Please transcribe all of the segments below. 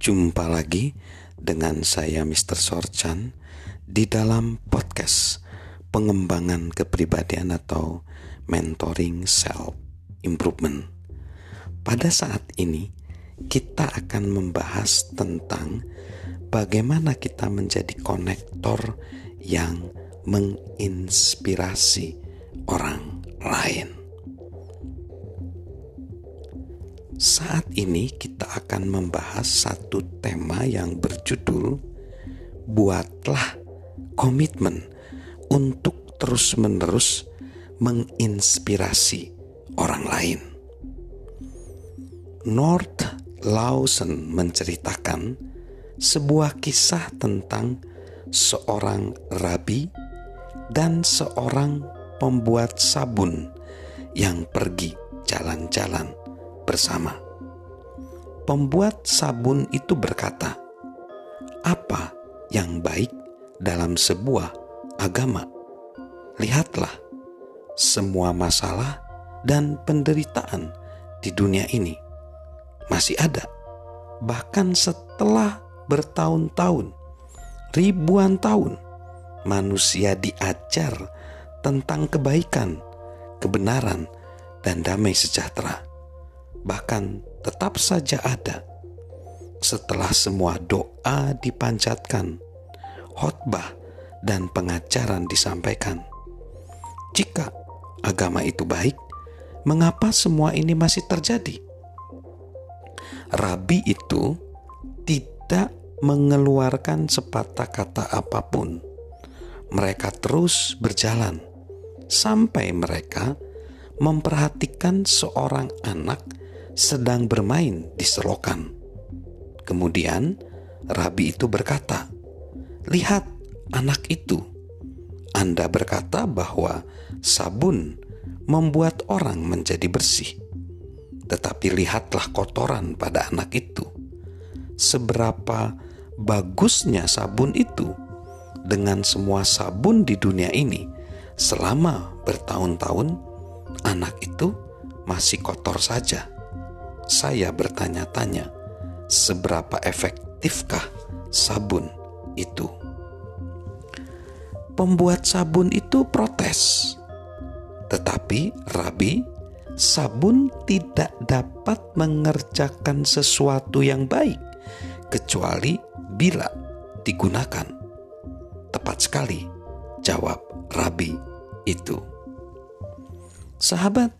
Jumpa lagi dengan saya Mr. Sorchan di dalam podcast pengembangan kepribadian atau mentoring self improvement. Pada saat ini kita akan membahas tentang bagaimana kita menjadi konektor yang menginspirasi orang lain. Saat ini kita akan membahas satu tema yang berjudul Buatlah komitmen untuk terus-menerus menginspirasi orang lain. North Lawson menceritakan sebuah kisah tentang seorang rabi dan seorang pembuat sabun yang pergi jalan-jalan bersama. Pembuat sabun itu berkata, "Apa yang baik dalam sebuah agama? Lihatlah, semua masalah dan penderitaan di dunia ini masih ada, bahkan setelah bertahun-tahun, ribuan tahun." Manusia diajar tentang kebaikan, kebenaran, dan damai sejahtera bahkan tetap saja ada. Setelah semua doa dipanjatkan, khotbah dan pengajaran disampaikan. Jika agama itu baik, mengapa semua ini masih terjadi? Rabi itu tidak mengeluarkan sepatah kata apa pun. Mereka terus berjalan sampai mereka memperhatikan seorang anak sedang bermain di selokan. Kemudian rabi itu berkata, "Lihat anak itu. Anda berkata bahwa sabun membuat orang menjadi bersih. Tetapi lihatlah kotoran pada anak itu. Seberapa bagusnya sabun itu dengan semua sabun di dunia ini selama bertahun-tahun anak itu masih kotor saja." Saya bertanya-tanya, seberapa efektifkah sabun itu? Pembuat sabun itu protes, tetapi Rabi, sabun tidak dapat mengerjakan sesuatu yang baik kecuali bila digunakan. Tepat sekali, jawab Rabi itu. Sahabat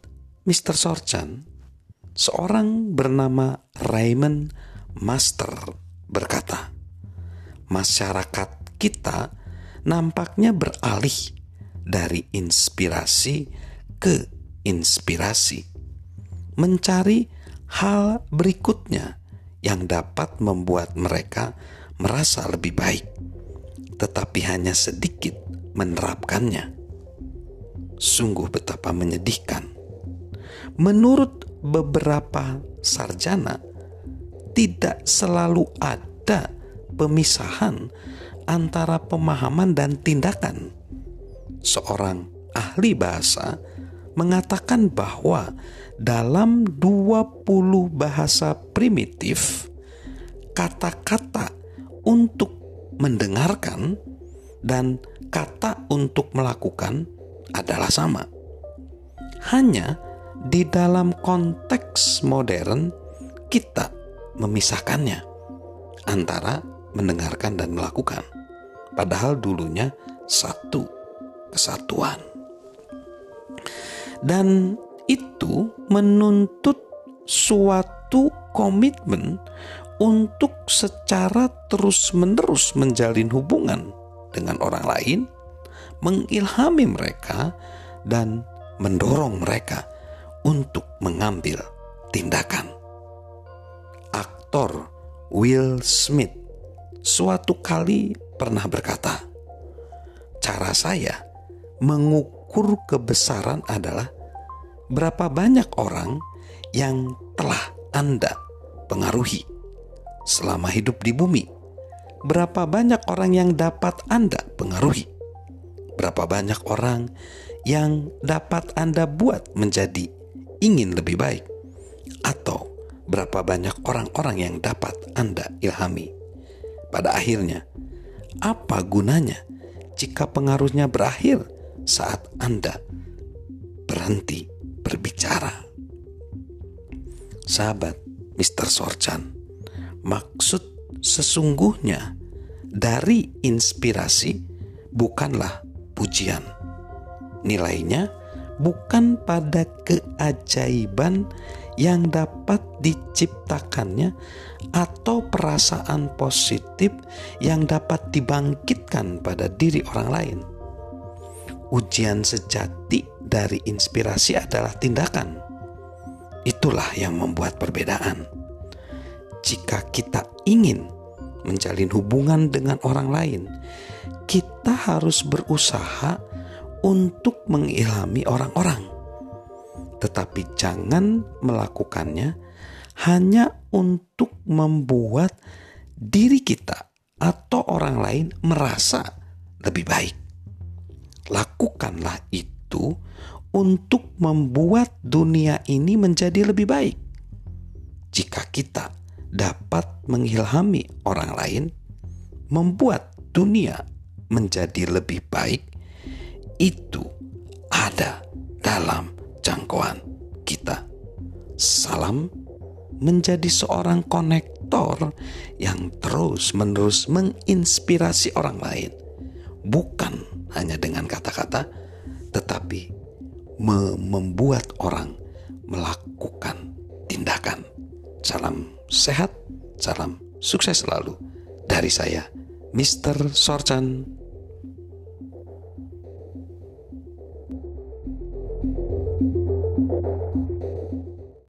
Mr. Sorchan Seorang bernama Raymond Master berkata, "Masyarakat kita nampaknya beralih dari inspirasi ke inspirasi, mencari hal berikutnya yang dapat membuat mereka merasa lebih baik, tetapi hanya sedikit menerapkannya. Sungguh betapa menyedihkan." Menurut beberapa sarjana tidak selalu ada pemisahan antara pemahaman dan tindakan. Seorang ahli bahasa mengatakan bahwa dalam 20 bahasa primitif kata-kata untuk mendengarkan dan kata untuk melakukan adalah sama. Hanya di dalam konteks modern kita memisahkannya antara mendengarkan dan melakukan. Padahal dulunya satu kesatuan. Dan itu menuntut suatu komitmen untuk secara terus-menerus menjalin hubungan dengan orang lain, mengilhami mereka, dan mendorong mereka untuk mengambil tindakan. Aktor Will Smith suatu kali pernah berkata, "Cara saya mengukur kebesaran adalah berapa banyak orang yang telah Anda pengaruhi selama hidup di bumi." Berapa banyak orang yang dapat Anda pengaruhi? Berapa banyak orang yang dapat Anda buat menjadi ingin lebih baik, atau berapa banyak orang-orang yang dapat Anda ilhami. Pada akhirnya, apa gunanya jika pengaruhnya berakhir saat Anda berhenti berbicara? Sahabat Mr. Sorchan, maksud sesungguhnya dari inspirasi bukanlah pujian. Nilainya bukan pada keajaiban yang dapat diciptakannya atau perasaan positif yang dapat dibangkitkan pada diri orang lain. Ujian sejati dari inspirasi adalah tindakan. Itulah yang membuat perbedaan. Jika kita ingin menjalin hubungan dengan orang lain, kita harus berusaha untuk mengilhami orang-orang tetapi jangan melakukannya hanya untuk membuat diri kita atau orang lain merasa lebih baik. Lakukanlah itu untuk membuat dunia ini menjadi lebih baik. Jika kita dapat mengilhami orang lain, membuat dunia menjadi lebih baik, itu ada dalam jangkauan kita. Salam menjadi seorang konektor yang terus-menerus menginspirasi orang lain, bukan hanya dengan kata-kata, tetapi membuat orang melakukan tindakan. Salam sehat, salam sukses selalu dari saya, Mr. Sorchan